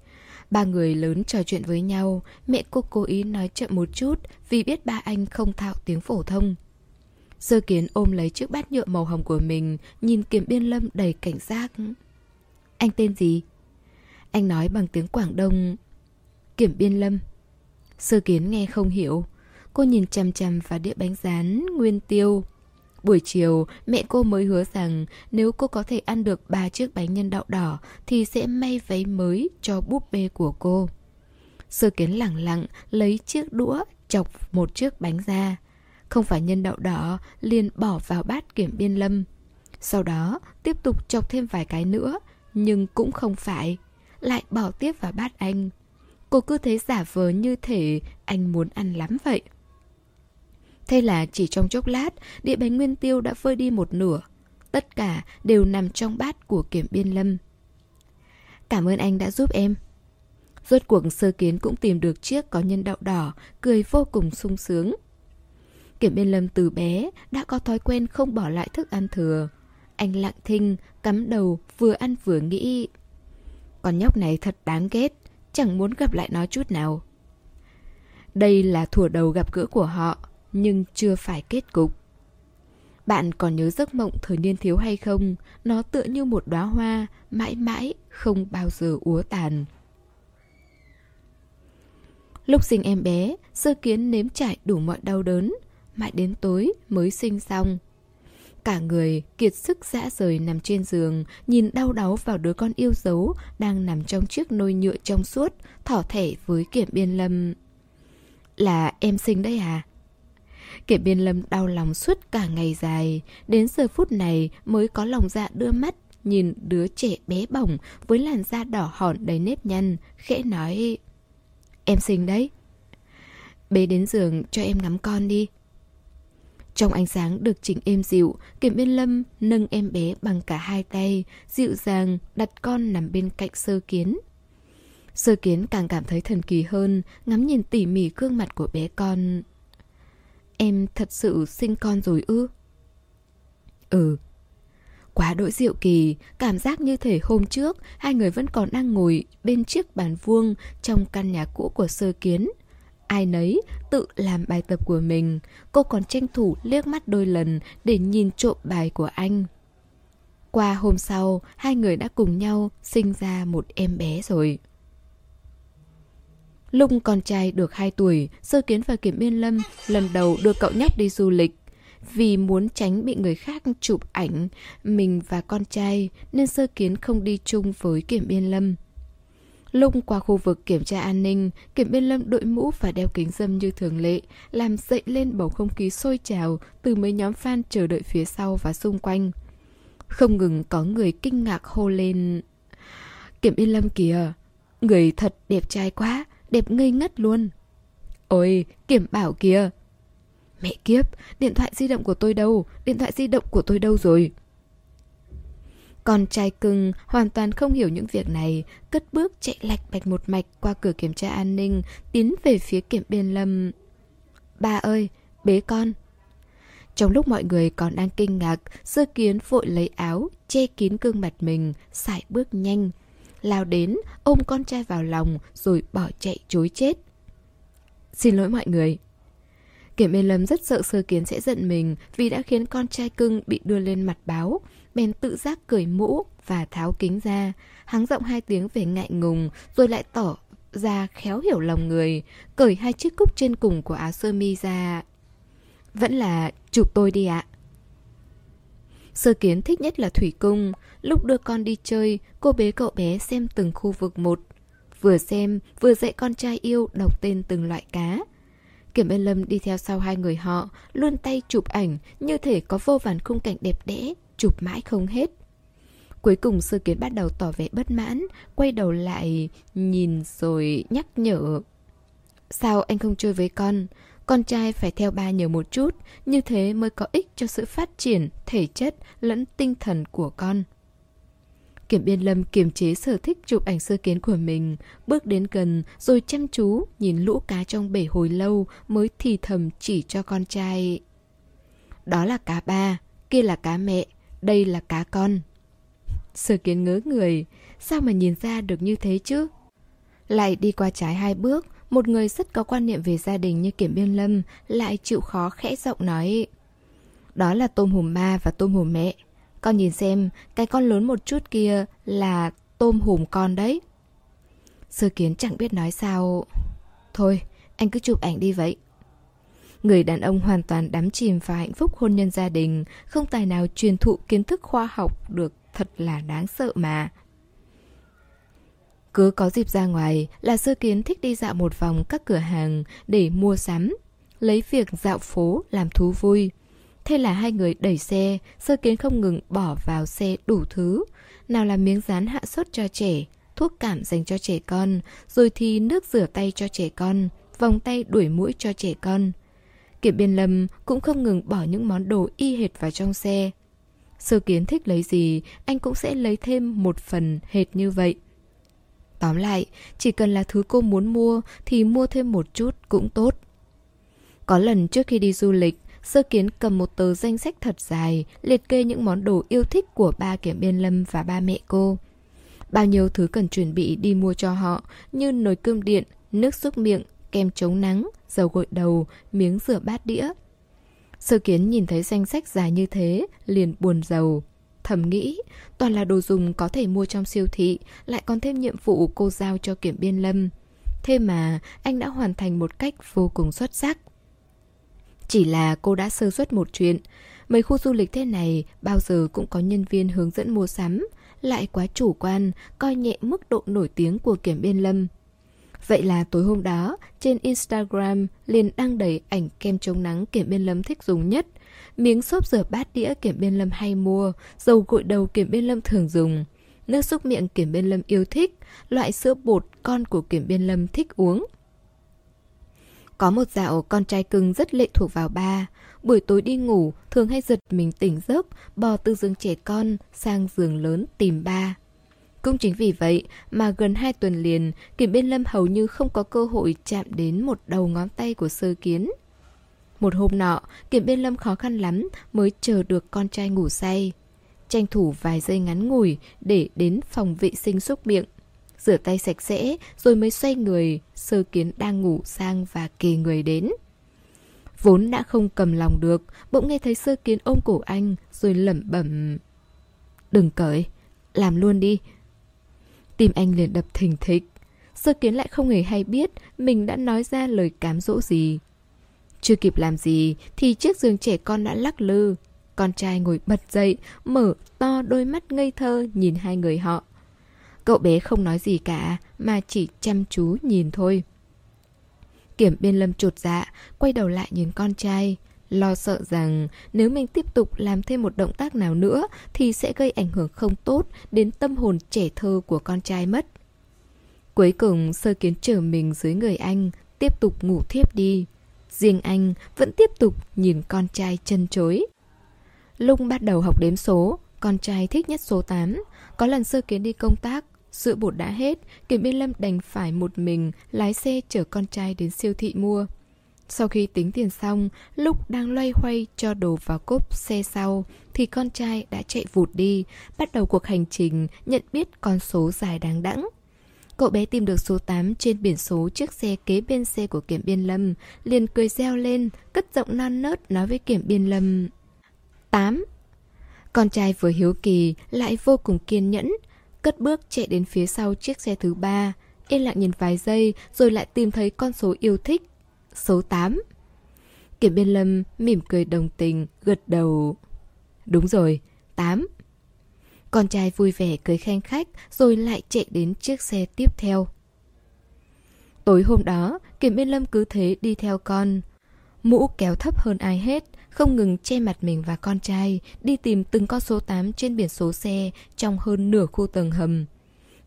Ba người lớn trò chuyện với nhau, mẹ cô cố ý nói chậm một chút vì biết ba anh không thạo tiếng phổ thông. Sơ kiến ôm lấy chiếc bát nhựa màu hồng của mình, nhìn kiểm biên lâm đầy cảnh giác. Anh tên gì? Anh nói bằng tiếng Quảng Đông. Kiểm biên lâm. Sơ kiến nghe không hiểu. Cô nhìn chằm chằm vào đĩa bánh rán, nguyên tiêu. Buổi chiều, mẹ cô mới hứa rằng nếu cô có thể ăn được ba chiếc bánh nhân đậu đỏ thì sẽ may váy mới cho búp bê của cô. Sơ kiến lẳng lặng lấy chiếc đũa chọc một chiếc bánh ra. Không phải nhân đậu đỏ, liền bỏ vào bát kiểm biên lâm. Sau đó, tiếp tục chọc thêm vài cái nữa, nhưng cũng không phải. Lại bỏ tiếp vào bát anh. Cô cứ thế giả vờ như thể anh muốn ăn lắm vậy. Thế là chỉ trong chốc lát, địa bánh nguyên tiêu đã vơi đi một nửa. Tất cả đều nằm trong bát của kiểm biên lâm. Cảm ơn anh đã giúp em. Rốt cuộc sơ kiến cũng tìm được chiếc có nhân đậu đỏ, cười vô cùng sung sướng. Kiểm biên lâm từ bé đã có thói quen không bỏ lại thức ăn thừa. Anh lặng thinh, cắm đầu, vừa ăn vừa nghĩ. Con nhóc này thật đáng ghét, chẳng muốn gặp lại nó chút nào. Đây là thủa đầu gặp gỡ của họ, nhưng chưa phải kết cục. Bạn còn nhớ giấc mộng thời niên thiếu hay không? Nó tựa như một đóa hoa, mãi mãi không bao giờ úa tàn. Lúc sinh em bé, sơ kiến nếm trải đủ mọi đau đớn, mãi đến tối mới sinh xong. Cả người kiệt sức dã rời nằm trên giường, nhìn đau đáu vào đứa con yêu dấu đang nằm trong chiếc nôi nhựa trong suốt, thỏ thẻ với kiểm biên lâm. Là em sinh đây à? Kể biên lâm đau lòng suốt cả ngày dài, đến giờ phút này mới có lòng dạ đưa mắt, nhìn đứa trẻ bé bỏng với làn da đỏ hòn đầy nếp nhăn, khẽ nói Em sinh đấy. Bế đến giường cho em ngắm con đi. Trong ánh sáng được chỉnh êm dịu, Kiểm Biên Lâm nâng em bé bằng cả hai tay, dịu dàng đặt con nằm bên cạnh sơ kiến. Sơ kiến càng cảm thấy thần kỳ hơn, ngắm nhìn tỉ mỉ gương mặt của bé con. Em thật sự sinh con rồi ư? Ừ. Quá đỗi diệu kỳ, cảm giác như thể hôm trước hai người vẫn còn đang ngồi bên chiếc bàn vuông trong căn nhà cũ của sơ kiến. Ai nấy tự làm bài tập của mình, cô còn tranh thủ liếc mắt đôi lần để nhìn trộm bài của anh. Qua hôm sau, hai người đã cùng nhau sinh ra một em bé rồi. Lúc con trai được 2 tuổi, Sơ Kiến và Kiểm Biên Lâm lần đầu đưa cậu nhóc đi du lịch. Vì muốn tránh bị người khác chụp ảnh mình và con trai nên Sơ Kiến không đi chung với Kiểm Biên Lâm. Lúc qua khu vực kiểm tra an ninh, Kiểm Biên Lâm đội mũ và đeo kính dâm như thường lệ, làm dậy lên bầu không khí sôi trào từ mấy nhóm fan chờ đợi phía sau và xung quanh. Không ngừng có người kinh ngạc hô lên Kiểm Biên Lâm kìa, người thật đẹp trai quá, đẹp ngây ngất luôn. Ôi, kiểm bảo kìa. Mẹ kiếp, điện thoại di động của tôi đâu? Điện thoại di động của tôi đâu rồi? Con trai cưng hoàn toàn không hiểu những việc này, cất bước chạy lạch bạch một mạch qua cửa kiểm tra an ninh, tiến về phía kiểm biên lâm. Ba ơi, bế con. Trong lúc mọi người còn đang kinh ngạc, sơ kiến vội lấy áo, che kín gương mặt mình, sải bước nhanh, lao đến, ôm con trai vào lòng rồi bỏ chạy chối chết. Xin lỗi mọi người. Kiểm Biên Lâm rất sợ sơ kiến sẽ giận mình vì đã khiến con trai cưng bị đưa lên mặt báo, bèn tự giác cởi mũ và tháo kính ra, hắng giọng hai tiếng về ngại ngùng rồi lại tỏ ra khéo hiểu lòng người, cởi hai chiếc cúc trên cùng của áo sơ mi ra. Vẫn là chụp tôi đi ạ. Sơ kiến thích nhất là thủy cung. Lúc đưa con đi chơi, cô bế cậu bé xem từng khu vực một. Vừa xem, vừa dạy con trai yêu đọc tên từng loại cá. Kiểm Bên Lâm đi theo sau hai người họ, luôn tay chụp ảnh, như thể có vô vàn khung cảnh đẹp đẽ, chụp mãi không hết. Cuối cùng sơ kiến bắt đầu tỏ vẻ bất mãn, quay đầu lại, nhìn rồi nhắc nhở. Sao anh không chơi với con? Con trai phải theo ba nhiều một chút, như thế mới có ích cho sự phát triển thể chất lẫn tinh thần của con. Kiểm biên lâm kiềm chế sở thích chụp ảnh sơ kiến của mình, bước đến gần rồi chăm chú nhìn lũ cá trong bể hồi lâu mới thì thầm chỉ cho con trai. Đó là cá ba, kia là cá mẹ, đây là cá con. Sơ kiến ngớ người, sao mà nhìn ra được như thế chứ? Lại đi qua trái hai bước, một người rất có quan niệm về gia đình như Kiểm Biên Lâm lại chịu khó khẽ giọng nói. Đó là tôm hùm ma và tôm hùm mẹ. Con nhìn xem, cái con lớn một chút kia là tôm hùm con đấy. Sơ kiến chẳng biết nói sao Thôi anh cứ chụp ảnh đi vậy Người đàn ông hoàn toàn đắm chìm vào hạnh phúc hôn nhân gia đình Không tài nào truyền thụ kiến thức khoa học được Thật là đáng sợ mà cứ có dịp ra ngoài là sơ kiến thích đi dạo một vòng các cửa hàng để mua sắm Lấy việc dạo phố làm thú vui Thế là hai người đẩy xe, sơ kiến không ngừng bỏ vào xe đủ thứ. Nào là miếng dán hạ sốt cho trẻ, thuốc cảm dành cho trẻ con, rồi thì nước rửa tay cho trẻ con, vòng tay đuổi mũi cho trẻ con. Kiểm biên lâm cũng không ngừng bỏ những món đồ y hệt vào trong xe. Sơ kiến thích lấy gì, anh cũng sẽ lấy thêm một phần hệt như vậy. Tóm lại, chỉ cần là thứ cô muốn mua thì mua thêm một chút cũng tốt. Có lần trước khi đi du lịch, Sơ Kiến cầm một tờ danh sách thật dài, liệt kê những món đồ yêu thích của ba Kiểm Biên Lâm và ba mẹ cô. Bao nhiêu thứ cần chuẩn bị đi mua cho họ như nồi cơm điện, nước súc miệng, kem chống nắng, dầu gội đầu, miếng rửa bát đĩa. Sơ Kiến nhìn thấy danh sách dài như thế, liền buồn giàu. Thầm nghĩ, toàn là đồ dùng có thể mua trong siêu thị, lại còn thêm nhiệm vụ cô giao cho Kiểm Biên Lâm. Thế mà anh đã hoàn thành một cách vô cùng xuất sắc. Chỉ là cô đã sơ suất một chuyện. Mấy khu du lịch thế này bao giờ cũng có nhân viên hướng dẫn mua sắm, lại quá chủ quan, coi nhẹ mức độ nổi tiếng của Kiểm Biên Lâm. Vậy là tối hôm đó, trên Instagram liền đăng đầy ảnh kem chống nắng Kiểm Biên Lâm thích dùng nhất, miếng xốp rửa bát đĩa Kiểm Biên Lâm hay mua, dầu gội đầu Kiểm Biên Lâm thường dùng, nước xúc miệng Kiểm Biên Lâm yêu thích, loại sữa bột con của Kiểm Biên Lâm thích uống. Có một dạo con trai cưng rất lệ thuộc vào ba. Buổi tối đi ngủ thường hay giật mình tỉnh giấc Bò từ giường trẻ con sang giường lớn tìm ba. Cũng chính vì vậy mà gần hai tuần liền Kiểm Biên Lâm hầu như không có cơ hội chạm đến một đầu ngón tay của sơ kiến. Một hôm nọ, Kiểm Biên Lâm khó khăn lắm mới chờ được con trai ngủ say Tranh thủ vài giây ngắn ngủi để đến phòng vệ sinh xúc miệng rửa tay sạch sẽ rồi mới xoay người, sơ kiến đang ngủ sang và kề người đến. Vốn đã không cầm lòng được, bỗng nghe thấy sơ kiến ôm cổ anh rồi lẩm bẩm. Đừng cởi, làm luôn đi. Tim anh liền đập thình thịch. Sơ kiến lại không hề hay biết mình đã nói ra lời cám dỗ gì. Chưa kịp làm gì thì chiếc giường trẻ con đã lắc lư. Con trai ngồi bật dậy, mở to đôi mắt ngây thơ nhìn hai người họ. Cậu bé không nói gì cả mà chỉ chăm chú nhìn thôi. Kiểm biên lâm trột dạ, quay đầu lại nhìn con trai, lo sợ rằng nếu mình tiếp tục làm thêm một động tác nào nữa thì sẽ gây ảnh hưởng không tốt đến tâm hồn trẻ thơ của con trai mất. Cuối cùng sơ kiến trở mình dưới người anh, tiếp tục ngủ thiếp đi. Riêng anh vẫn tiếp tục nhìn con trai chân chối. Lúc bắt đầu học đếm số, con trai thích nhất số 8. Có lần sơ kiến đi công tác, Sữa bột đã hết, Kiểm Biên Lâm đành phải một mình lái xe chở con trai đến siêu thị mua. Sau khi tính tiền xong, lúc đang loay hoay cho đồ vào cốp xe sau, thì con trai đã chạy vụt đi, bắt đầu cuộc hành trình nhận biết con số dài đáng đẵng. Cậu bé tìm được số 8 trên biển số chiếc xe kế bên xe của Kiểm Biên Lâm, liền cười reo lên, cất giọng non nớt nói với Kiểm Biên Lâm. 8. Con trai vừa hiếu kỳ, lại vô cùng kiên nhẫn, cất bước chạy đến phía sau chiếc xe thứ ba, yên lặng nhìn vài giây rồi lại tìm thấy con số yêu thích, số 8. Kiểm biên lâm mỉm cười đồng tình, gật đầu. Đúng rồi, 8. Con trai vui vẻ cười khen khách rồi lại chạy đến chiếc xe tiếp theo. Tối hôm đó, Kiểm Biên Lâm cứ thế đi theo con. Mũ kéo thấp hơn ai hết, không ngừng che mặt mình và con trai, đi tìm từng con số 8 trên biển số xe trong hơn nửa khu tầng hầm.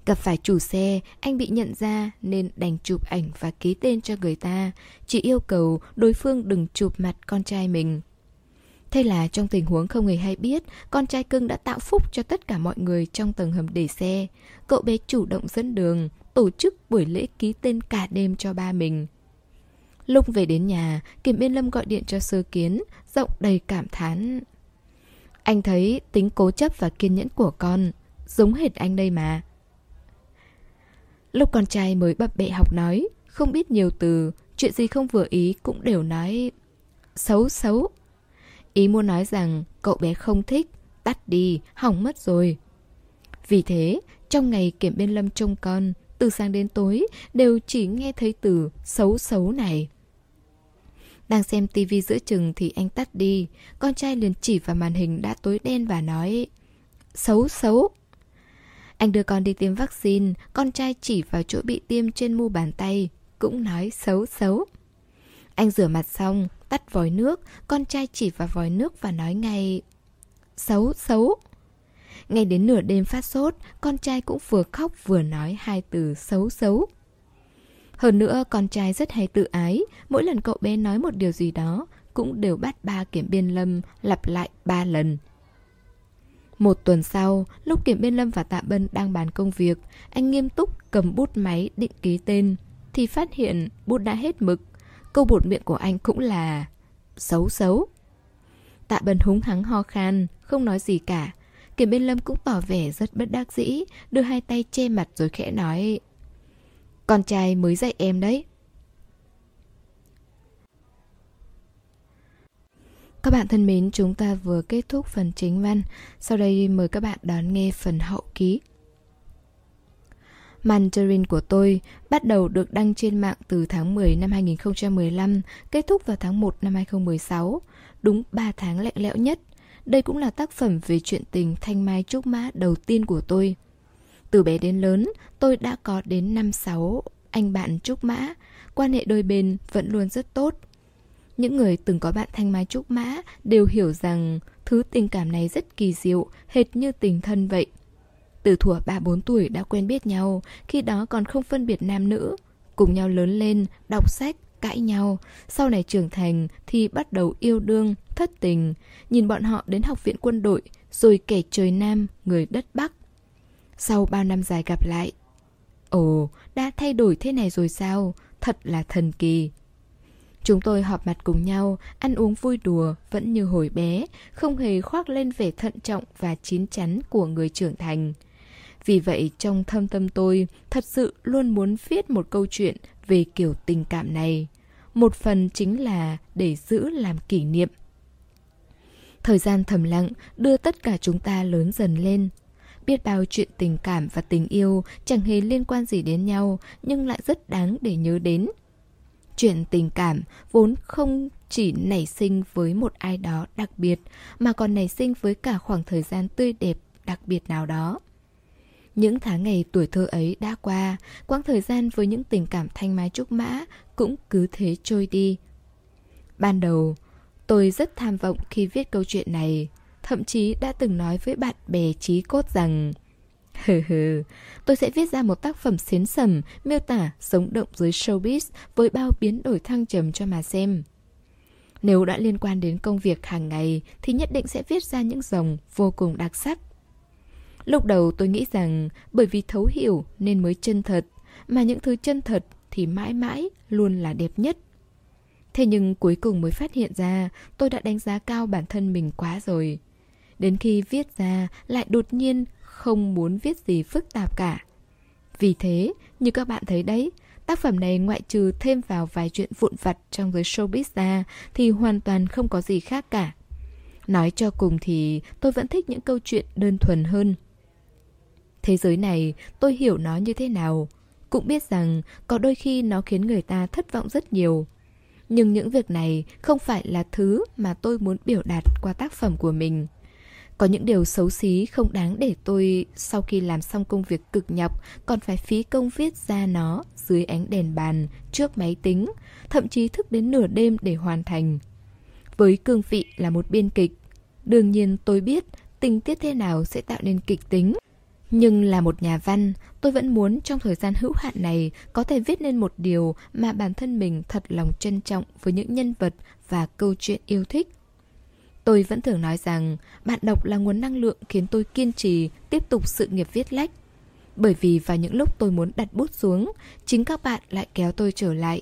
Gặp phải chủ xe, anh bị nhận ra nên đành chụp ảnh và ký tên cho người ta, chỉ yêu cầu đối phương đừng chụp mặt con trai mình. Thế là trong tình huống không người hay biết, con trai cưng đã tạo phúc cho tất cả mọi người trong tầng hầm để xe. Cậu bé chủ động dẫn đường, tổ chức buổi lễ ký tên cả đêm cho ba mình. Lúc về đến nhà, Kiểm Biên Lâm gọi điện cho Sơ Kiến, giọng đầy cảm thán. Anh thấy tính cố chấp và kiên nhẫn của con, giống hệt anh đây mà. Lúc con trai mới bập bẹ học nói, không biết nhiều từ, chuyện gì không vừa ý cũng đều nói xấu xấu. Ý muốn nói rằng cậu bé không thích, tắt đi, hỏng mất rồi. Vì thế, trong ngày Kiểm Biên Lâm trông con, từ sáng đến tối đều chỉ nghe thấy từ xấu xấu này. Đang xem tivi giữa chừng thì anh tắt đi, con trai liền chỉ vào màn hình đã tối đen và nói Xấu xấu. Anh đưa con đi tiêm vaccine, con trai chỉ vào chỗ bị tiêm trên mu bàn tay, cũng nói xấu xấu. Anh rửa mặt xong, tắt vòi nước, con trai chỉ vào vòi nước và nói ngay Xấu xấu. Ngay đến nửa đêm phát sốt, con trai cũng vừa khóc vừa nói hai từ xấu xấu. Hơn nữa, con trai rất hay tự ái, mỗi lần cậu bé nói một điều gì đó, cũng đều bắt ba kiểm biên lâm lặp lại ba lần. Một tuần sau, lúc kiểm biên lâm và tạ bân đang bàn công việc, anh nghiêm túc cầm bút máy định ký tên, thì phát hiện bút đã hết mực. Câu bột miệng của anh cũng là xấu xấu. Tạ bần húng hắng ho khan, không nói gì cả. Kiểm biên lâm cũng tỏ vẻ rất bất đắc dĩ, đưa hai tay che mặt rồi khẽ nói con trai mới dạy em đấy. Các bạn thân mến, chúng ta vừa kết thúc phần chính văn. Sau đây mời các bạn đón nghe phần hậu ký. Mandarin của tôi bắt đầu được đăng trên mạng từ tháng 10 năm 2015, kết thúc vào tháng 1 năm 2016, đúng 3 tháng lạnh lẽo nhất. Đây cũng là tác phẩm về chuyện tình thanh mai trúc mã đầu tiên của tôi. Từ bé đến lớn, tôi đã có đến 5-6 anh bạn trúc mã, quan hệ đôi bên vẫn luôn rất tốt. Những người từng có bạn thanh mai trúc mã đều hiểu rằng thứ tình cảm này rất kỳ diệu, hệt như tình thân vậy. Từ thuở 3-4 tuổi đã quen biết nhau, khi đó còn không phân biệt nam nữ, cùng nhau lớn lên, đọc sách, cãi nhau, sau này trưởng thành thì bắt đầu yêu đương, thất tình, nhìn bọn họ đến học viện quân đội, rồi kẻ trời Nam, người đất Bắc. Sau bao năm dài gặp lại, Ồ, đã thay đổi thế này rồi sao? Thật là thần kỳ. Chúng tôi họp mặt cùng nhau, ăn uống vui đùa, vẫn như hồi bé, không hề khoác lên vẻ thận trọng và chín chắn của người trưởng thành. Vì vậy, trong thâm tâm tôi, thật sự luôn muốn viết một câu chuyện về kiểu tình cảm này. Một phần chính là để giữ làm kỷ niệm. Thời gian thầm lặng đưa tất cả chúng ta lớn dần lên, Biết bao chuyện tình cảm và tình yêu chẳng hề liên quan gì đến nhau nhưng lại rất đáng để nhớ đến. Chuyện tình cảm vốn không chỉ nảy sinh với một ai đó đặc biệt mà còn nảy sinh với cả khoảng thời gian tươi đẹp đặc biệt nào đó. Những tháng ngày tuổi thơ ấy đã qua, quãng thời gian với những tình cảm thanh mai trúc mã cũng cứ thế trôi đi. Ban đầu, tôi rất tham vọng khi viết câu chuyện này, thậm chí đã từng nói với bạn bè trí cốt rằng Hừ hừ, tôi sẽ viết ra một tác phẩm xến sầm, miêu tả sống động dưới showbiz với bao biến đổi thăng trầm cho mà xem. Nếu đã liên quan đến công việc hàng ngày thì nhất định sẽ viết ra những dòng vô cùng đặc sắc. Lúc đầu tôi nghĩ rằng bởi vì thấu hiểu nên mới chân thật, mà những thứ chân thật thì mãi mãi luôn là đẹp nhất. Thế nhưng cuối cùng mới phát hiện ra tôi đã đánh giá cao bản thân mình quá rồi. Đến khi viết ra lại đột nhiên không muốn viết gì phức tạp cả. Vì thế, như các bạn thấy đấy, tác phẩm này ngoại trừ thêm vào vài chuyện vụn vặt trong giới showbiz ra thì hoàn toàn không có gì khác cả. Nói cho cùng thì tôi vẫn thích những câu chuyện đơn thuần hơn. Thế giới này, tôi hiểu nó như thế nào. Cũng biết rằng có đôi khi nó khiến người ta thất vọng rất nhiều. Nhưng những việc này không phải là thứ mà tôi muốn biểu đạt qua tác phẩm của mình. Có những điều xấu xí không đáng để tôi sau khi làm xong công việc cực nhọc còn phải phí công viết ra nó dưới ánh đèn bàn, trước máy tính, thậm chí thức đến nửa đêm để hoàn thành. Với cương vị là một biên kịch, đương nhiên tôi biết tình tiết thế nào sẽ tạo nên kịch tính. Nhưng là một nhà văn, tôi vẫn muốn trong thời gian hữu hạn này có thể viết nên một điều mà bản thân mình thật lòng trân trọng với những nhân vật và câu chuyện yêu thích. Tôi vẫn thường nói rằng bạn đọc là nguồn năng lượng khiến tôi kiên trì tiếp tục sự nghiệp viết lách. Bởi vì vào những lúc tôi muốn đặt bút xuống, chính các bạn lại kéo tôi trở lại.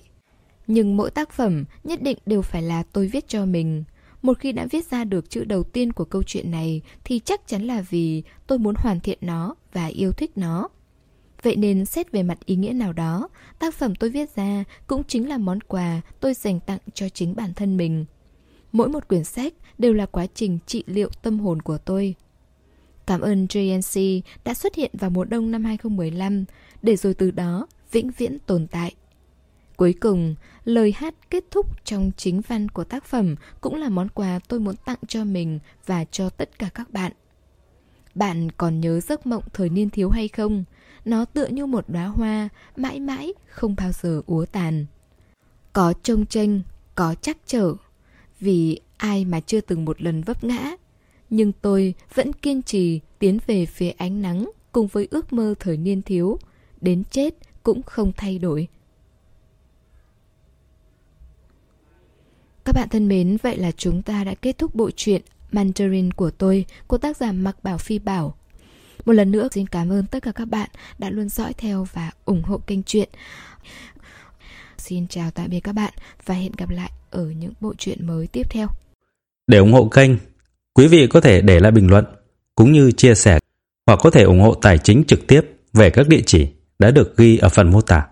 Nhưng mỗi tác phẩm nhất định đều phải là tôi viết cho mình. Một khi đã viết ra được chữ đầu tiên của câu chuyện này thì chắc chắn là vì tôi muốn hoàn thiện nó và yêu thích nó. Vậy nên xét về mặt ý nghĩa nào đó, tác phẩm tôi viết ra cũng chính là món quà tôi dành tặng cho chính bản thân mình. Mỗi một quyển sách đều là quá trình trị liệu tâm hồn của tôi. Cảm ơn JNC đã xuất hiện vào mùa đông năm 2015, để rồi từ đó vĩnh viễn tồn tại. Cuối cùng, lời hát kết thúc trong chính văn của tác phẩm cũng là món quà tôi muốn tặng cho mình và cho tất cả các bạn. Bạn còn nhớ giấc mộng thời niên thiếu hay không? Nó tựa như một đóa hoa, mãi mãi không bao giờ úa tàn. Có trông tranh, có chắc trở. Vì ai mà chưa từng một lần vấp ngã. Nhưng tôi vẫn kiên trì tiến về phía ánh nắng cùng với ước mơ thời niên thiếu. Đến chết cũng không thay đổi. Các bạn thân mến, vậy là chúng ta đã kết thúc bộ truyện Mandarin của tôi của tác giả Mạc Bảo Phi Bảo. Một lần nữa xin cảm ơn tất cả các bạn đã luôn dõi theo và ủng hộ kênh truyện. Xin chào tạm biệt các bạn và hẹn gặp lại ở những bộ truyện mới tiếp theo. Để ủng hộ kênh, quý vị có thể để lại bình luận cũng như chia sẻ hoặc có thể ủng hộ tài chính trực tiếp về các địa chỉ đã được ghi ở phần mô tả.